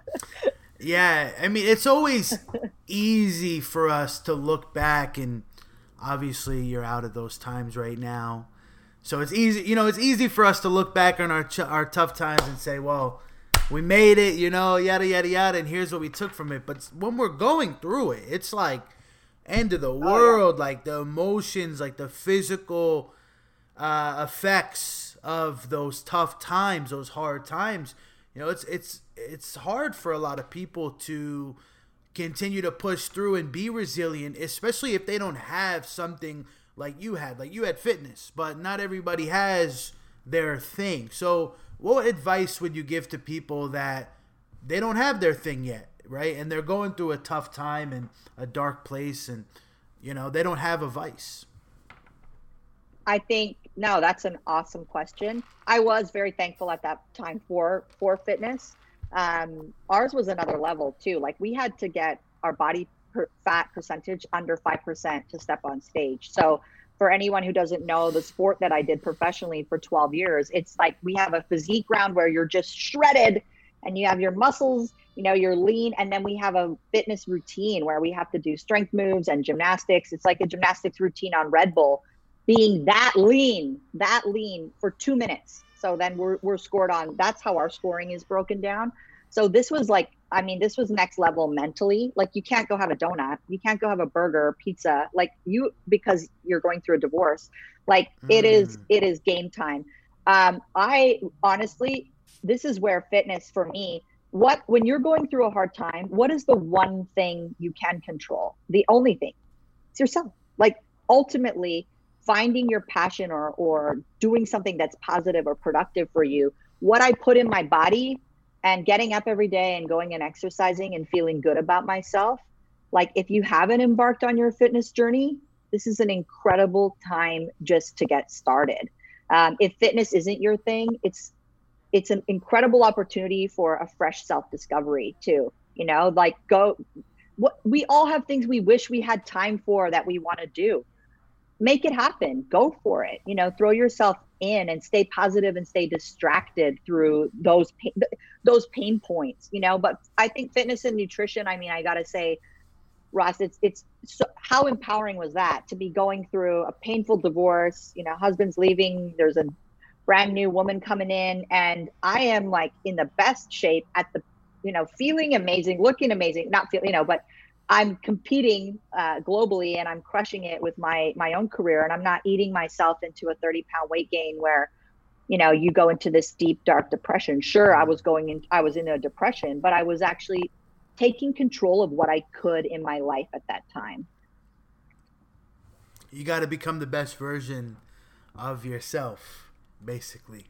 Yeah. I mean, it's always easy for us to look back, and obviously, you're out of those times right now. So it's easy, you know, it's easy for us to look back on our, ch- our tough times and say, well, we made it, you know, yada, yada, yada, and here's what we took from it. But when we're going through it, it's like, end of the world, oh, yeah. like the emotions, like the physical uh, effects of those tough times, those hard times. You know, it's it's it's hard for a lot of people to continue to push through and be resilient, especially if they don't have something like you had. Like you had fitness, but not everybody has their thing. So, what advice would you give to people that they don't have their thing yet, right? And they're going through a tough time and a dark place and you know, they don't have a vice. I think no, that's an awesome question. I was very thankful at that time for for fitness. Um, ours was another level too. Like we had to get our body per fat percentage under five percent to step on stage. So for anyone who doesn't know the sport that I did professionally for 12 years, it's like we have a physique round where you're just shredded and you have your muscles, you know, you're lean. And then we have a fitness routine where we have to do strength moves and gymnastics. It's like a gymnastics routine on Red Bull being that lean, that lean for two minutes. So then we're, we're scored on. That's how our scoring is broken down. So this was like, I mean, this was next level mentally. Like you can't go have a donut, you can't go have a burger, pizza, like you because you're going through a divorce. Like mm. it is, mm. it is game time. Um, I honestly, this is where fitness for me. What when you're going through a hard time, what is the one thing you can control? The only thing, it's yourself. Like ultimately, finding your passion or or doing something that's positive or productive for you what i put in my body and getting up every day and going and exercising and feeling good about myself like if you haven't embarked on your fitness journey this is an incredible time just to get started um, if fitness isn't your thing it's it's an incredible opportunity for a fresh self discovery too you know like go what we all have things we wish we had time for that we want to do. Make it happen. Go for it. You know throw yourself in and stay positive and stay distracted through those pain, those pain points you know but i think fitness and nutrition i mean i gotta say ross it's it's so, how empowering was that to be going through a painful divorce you know husband's leaving there's a brand new woman coming in and i am like in the best shape at the you know feeling amazing looking amazing not feel you know but I'm competing uh, globally and I'm crushing it with my my own career and I'm not eating myself into a 30 pound weight gain where you know you go into this deep dark depression. Sure I was going in I was in a depression but I was actually taking control of what I could in my life at that time. You got to become the best version of yourself basically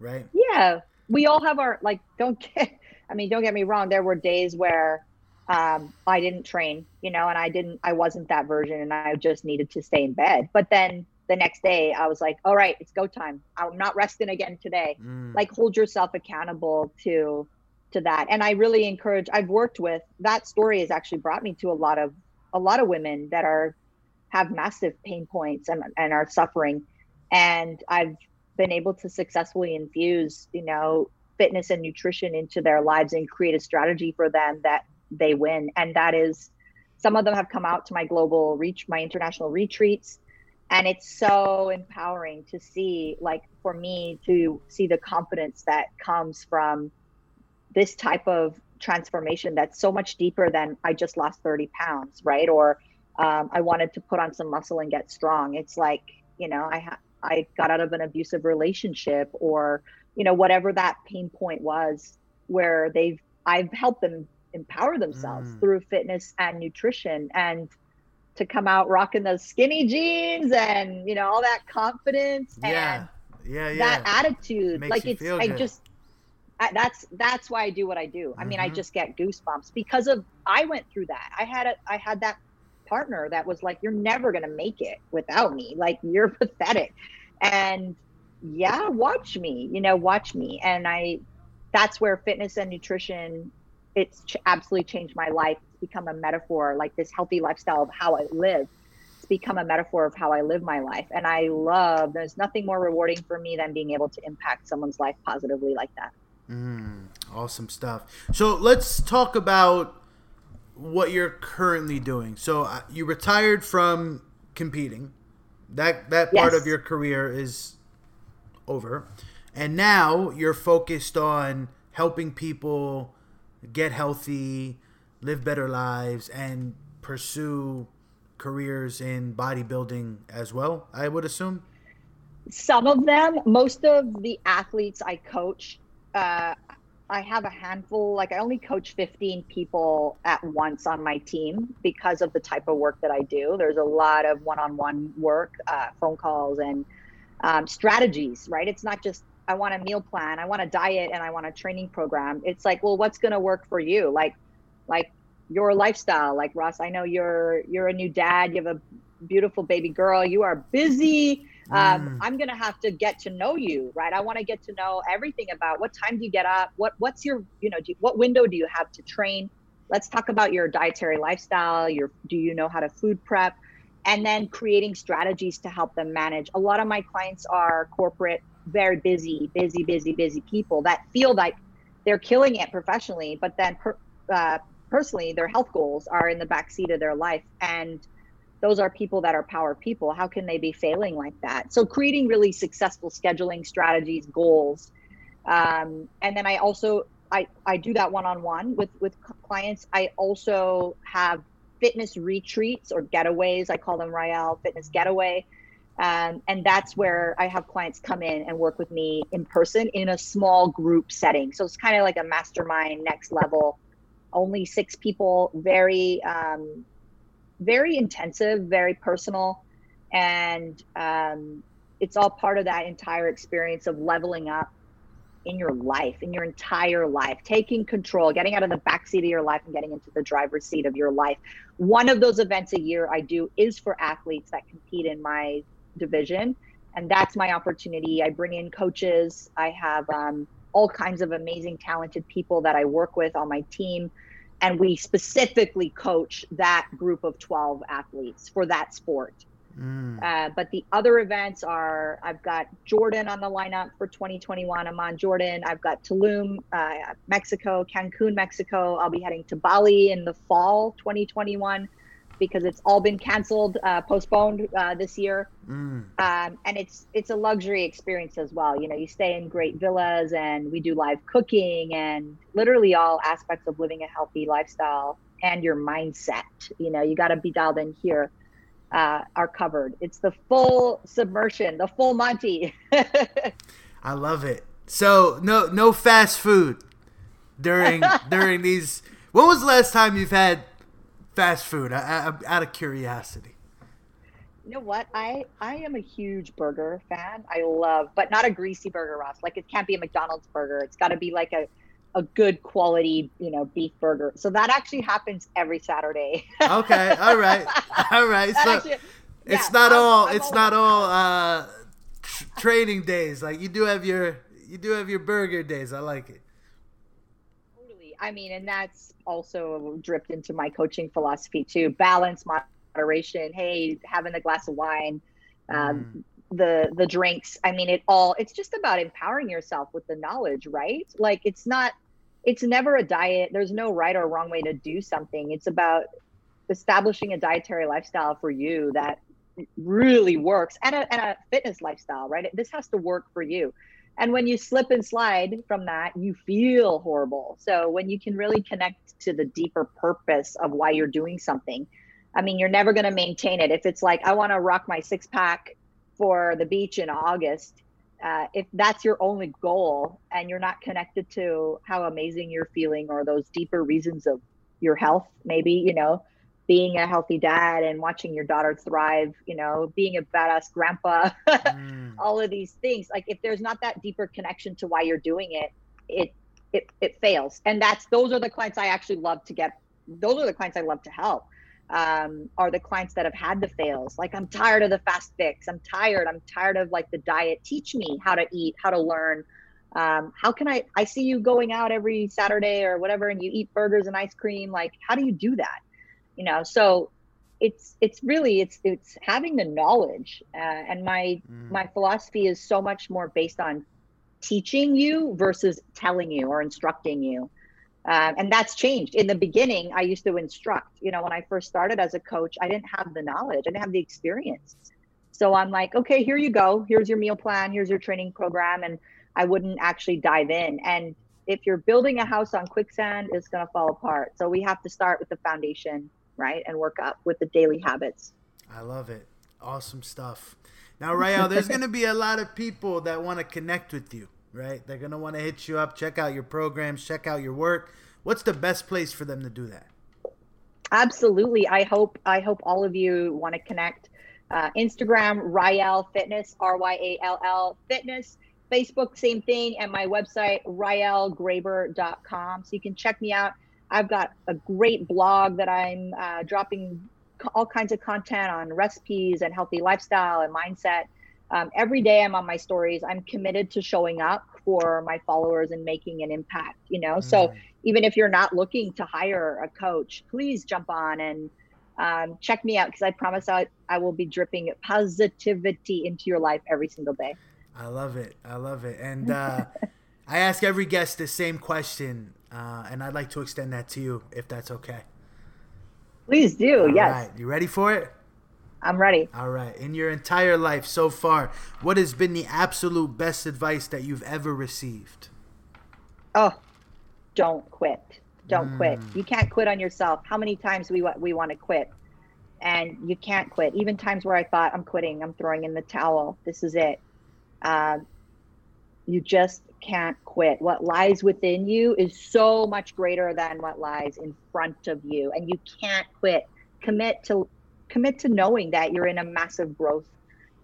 right yeah we all have our like don't get I mean don't get me wrong there were days where um, I didn't train, you know, and I didn't, I wasn't that version and I just needed to stay in bed. But then the next day I was like, all right, it's go time. I'm not resting again today. Mm. Like hold yourself accountable to, to that. And I really encourage, I've worked with that story has actually brought me to a lot of, a lot of women that are, have massive pain points and, and are suffering. And I've been able to successfully infuse, you know, fitness and nutrition into their lives and create a strategy for them that they win. And that is some of them have come out to my global reach, my international retreats. And it's so empowering to see, like, for me to see the confidence that comes from this type of transformation that's so much deeper than I just lost 30 pounds, right? Or um, I wanted to put on some muscle and get strong. It's like, you know, I ha- I got out of an abusive relationship or, you know, whatever that pain point was where they've I've helped them empower themselves mm. through fitness and nutrition and to come out rocking those skinny jeans and you know all that confidence yeah. and yeah, yeah. that attitude it like it's i good. just I, that's that's why i do what i do i mean i mm-hmm. just get goosebumps because of i went through that i had a i had that partner that was like you're never going to make it without me like you're pathetic and yeah watch me you know watch me and i that's where fitness and nutrition it's ch- absolutely changed my life. It's become a metaphor, like this healthy lifestyle of how I live. It's become a metaphor of how I live my life. And I love, there's nothing more rewarding for me than being able to impact someone's life positively like that. Mm, awesome stuff. So let's talk about what you're currently doing. So uh, you retired from competing. That that part yes. of your career is over. And now you're focused on helping people get healthy, live better lives, and pursue careers in bodybuilding as well, I would assume? Some of them, most of the athletes I coach, uh, I have a handful, like I only coach 15 people at once on my team because of the type of work that I do. There's a lot of one on one work, uh, phone calls, and um, strategies, right? It's not just I want a meal plan, I want a diet, and I want a training program. It's like, well, what's going to work for you? Like, like your lifestyle. Like Ross, I know you're you're a new dad. You have a beautiful baby girl. You are busy. Um, mm. I'm gonna have to get to know you, right? I want to get to know everything about what time do you get up, what what's your, you know, do, what window do you have to train? Let's talk about your dietary lifestyle. Your do you know how to food prep? And then creating strategies to help them manage. A lot of my clients are corporate very busy, busy, busy, busy people that feel like they're killing it professionally, but then per, uh, personally, their health goals are in the backseat of their life. And those are people that are power people. How can they be failing like that? So, creating really successful scheduling strategies, goals. Um, and then I also I, I do that one-on-one with with clients. I also have fitness retreats or getaways. I call them Ryall Fitness Getaway, um, and that's where I have clients come in and work with me in person in a small group setting. So it's kind of like a mastermind next level, only six people, very, um, very intensive, very personal. And um, it's all part of that entire experience of leveling up in your life, in your entire life, taking control, getting out of the backseat of your life and getting into the driver's seat of your life. One of those events a year I do is for athletes that compete in my division and that's my opportunity i bring in coaches i have um, all kinds of amazing talented people that i work with on my team and we specifically coach that group of 12 athletes for that sport. Mm. Uh, but the other events are I've got Jordan on the lineup for 2021. I'm on Jordan. I've got Tulum, uh, Mexico, Cancun, Mexico. I'll be heading to Bali in the fall 2021 because it's all been canceled, uh, postponed uh, this year. Mm. Um, and it's it's a luxury experience as well. You know, you stay in great villas, and we do live cooking, and literally all aspects of living a healthy lifestyle and your mindset. You know, you got to be dialed in here uh, are covered. It's the full submersion, the full Monty. I love it. So no no fast food during during these. When was the last time you've had fast food? I, I, out of curiosity. You know what? I I am a huge burger fan. I love, but not a greasy burger, Ross. Like it can't be a McDonald's burger. It's got to be like a a good quality, you know, beef burger. So that actually happens every Saturday. okay, all right, all right. so actually, yeah, it's not I'm, all I'm it's not all uh, tr- training days. Like you do have your you do have your burger days. I like it. Totally. I mean, and that's also dripped into my coaching philosophy too. Balance, moderation. Hey, having a glass of wine. Um, mm the the drinks i mean it all it's just about empowering yourself with the knowledge right like it's not it's never a diet. There's no right or wrong way to do something. It's about establishing a dietary lifestyle for you that really works and a, and a fitness lifestyle, right? This has to work for you. And when you slip and slide from that, you feel horrible. So when you can really connect to the deeper purpose of why you're doing something, I mean, you're never going to maintain it. If it's like, I want to rock my six pack for the beach in August, uh, if that's your only goal and you're not connected to how amazing you're feeling or those deeper reasons of your health, maybe, you know, being a healthy dad and watching your daughter thrive, you know, being a badass grandpa, mm. all of these things. Like if there's not that deeper connection to why you're doing it, it it it fails. And that's those are the clients I actually love to get. Those are the clients I love to help um, are the clients that have had the fails. Like, I'm tired of the fast fix. I'm tired. I'm tired of like the diet. Teach me how to eat, how to learn. Um, how can I? I see you going out every Saturday or whatever, and you eat burgers and ice cream. Like, how do you do that? You know, so it's it's really it's it's having the knowledge. Uh, and my mm. my philosophy is so much more based on teaching you versus telling you or instructing you. Um, and that's changed. In the beginning, I used to instruct. You know, when I first started as a coach, I didn't have the knowledge, I didn't have the experience. So I'm like, okay, here you go. Here's your meal plan. Here's your training program. And I wouldn't actually dive in. And if you're building a house on quicksand, it's going to fall apart. So we have to start with the foundation, right? And work up with the daily habits. I love it. Awesome stuff. Now, Ryall, there's going to be a lot of people that want to connect with you right? They're gonna want to hit you up, check out your programs, check out your work. What's the best place for them to do that? Absolutely. I hope I hope all of you want to connect. Uh, Instagram, Ryall Fitness, R Y A L L Fitness. Facebook, same thing, and my website, ryallgraber.com. So you can check me out. I've got a great blog that I'm uh, dropping all kinds of content on recipes and healthy lifestyle and mindset. Um, every day i'm on my stories i'm committed to showing up for my followers and making an impact you know? Mm. so even if you're not looking to hire a coach please jump on and um, check me out because i promise I, I will be dripping positivity into your life every single day. I love it. I love it. And uh, i ask every guest the same question uh, and i'd like to extend that to you if that's okay please do All yes right. you ready for it I'm ready. All right. In your entire life so far, what has been the absolute best advice that you've ever received? Oh, don't quit. Don't mm. quit. You can't quit on yourself. How many times we we want to quit? And you can't quit. Even times where I thought I'm quitting, I'm throwing in the towel. This is it. Uh, you just can't quit. What lies within you is so much greater than what lies in front of you, and you can't quit. Commit to commit to knowing that you're in a massive growth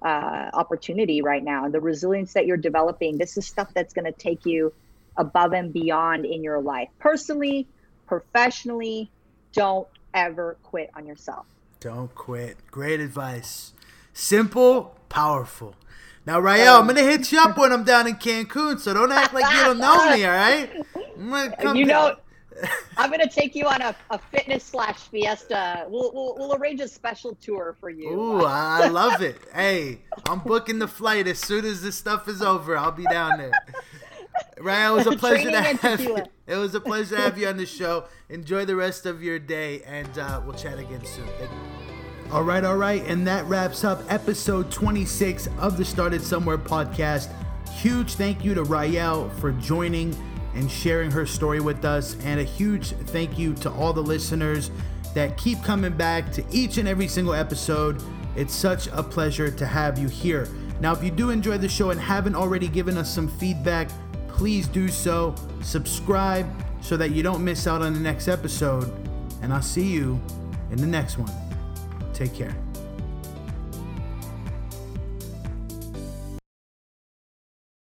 uh, opportunity right now. And the resilience that you're developing, this is stuff that's going to take you above and beyond in your life. Personally, professionally, don't ever quit on yourself. Don't quit. Great advice. Simple, powerful. Now, Ryall, I'm gonna hit you up when I'm down in Cancun, so don't act like you don't know me, all right? you know, I'm gonna take you on a, a fitness slash fiesta. We'll, we'll we'll arrange a special tour for you. Ooh, I love it. Hey, I'm booking the flight as soon as this stuff is over. I'll be down there. Ryan, it was a pleasure to have you. It was a pleasure to have you on the show. Enjoy the rest of your day, and uh, we'll chat again soon. Thank you. All right, all right, and that wraps up episode 26 of the Started Somewhere podcast. Huge thank you to Ryall for joining and sharing her story with us, and a huge thank you to all the listeners that keep coming back to each and every single episode. It's such a pleasure to have you here. Now, if you do enjoy the show and haven't already given us some feedback, please do so. Subscribe so that you don't miss out on the next episode. And I'll see you in the next one. Take care.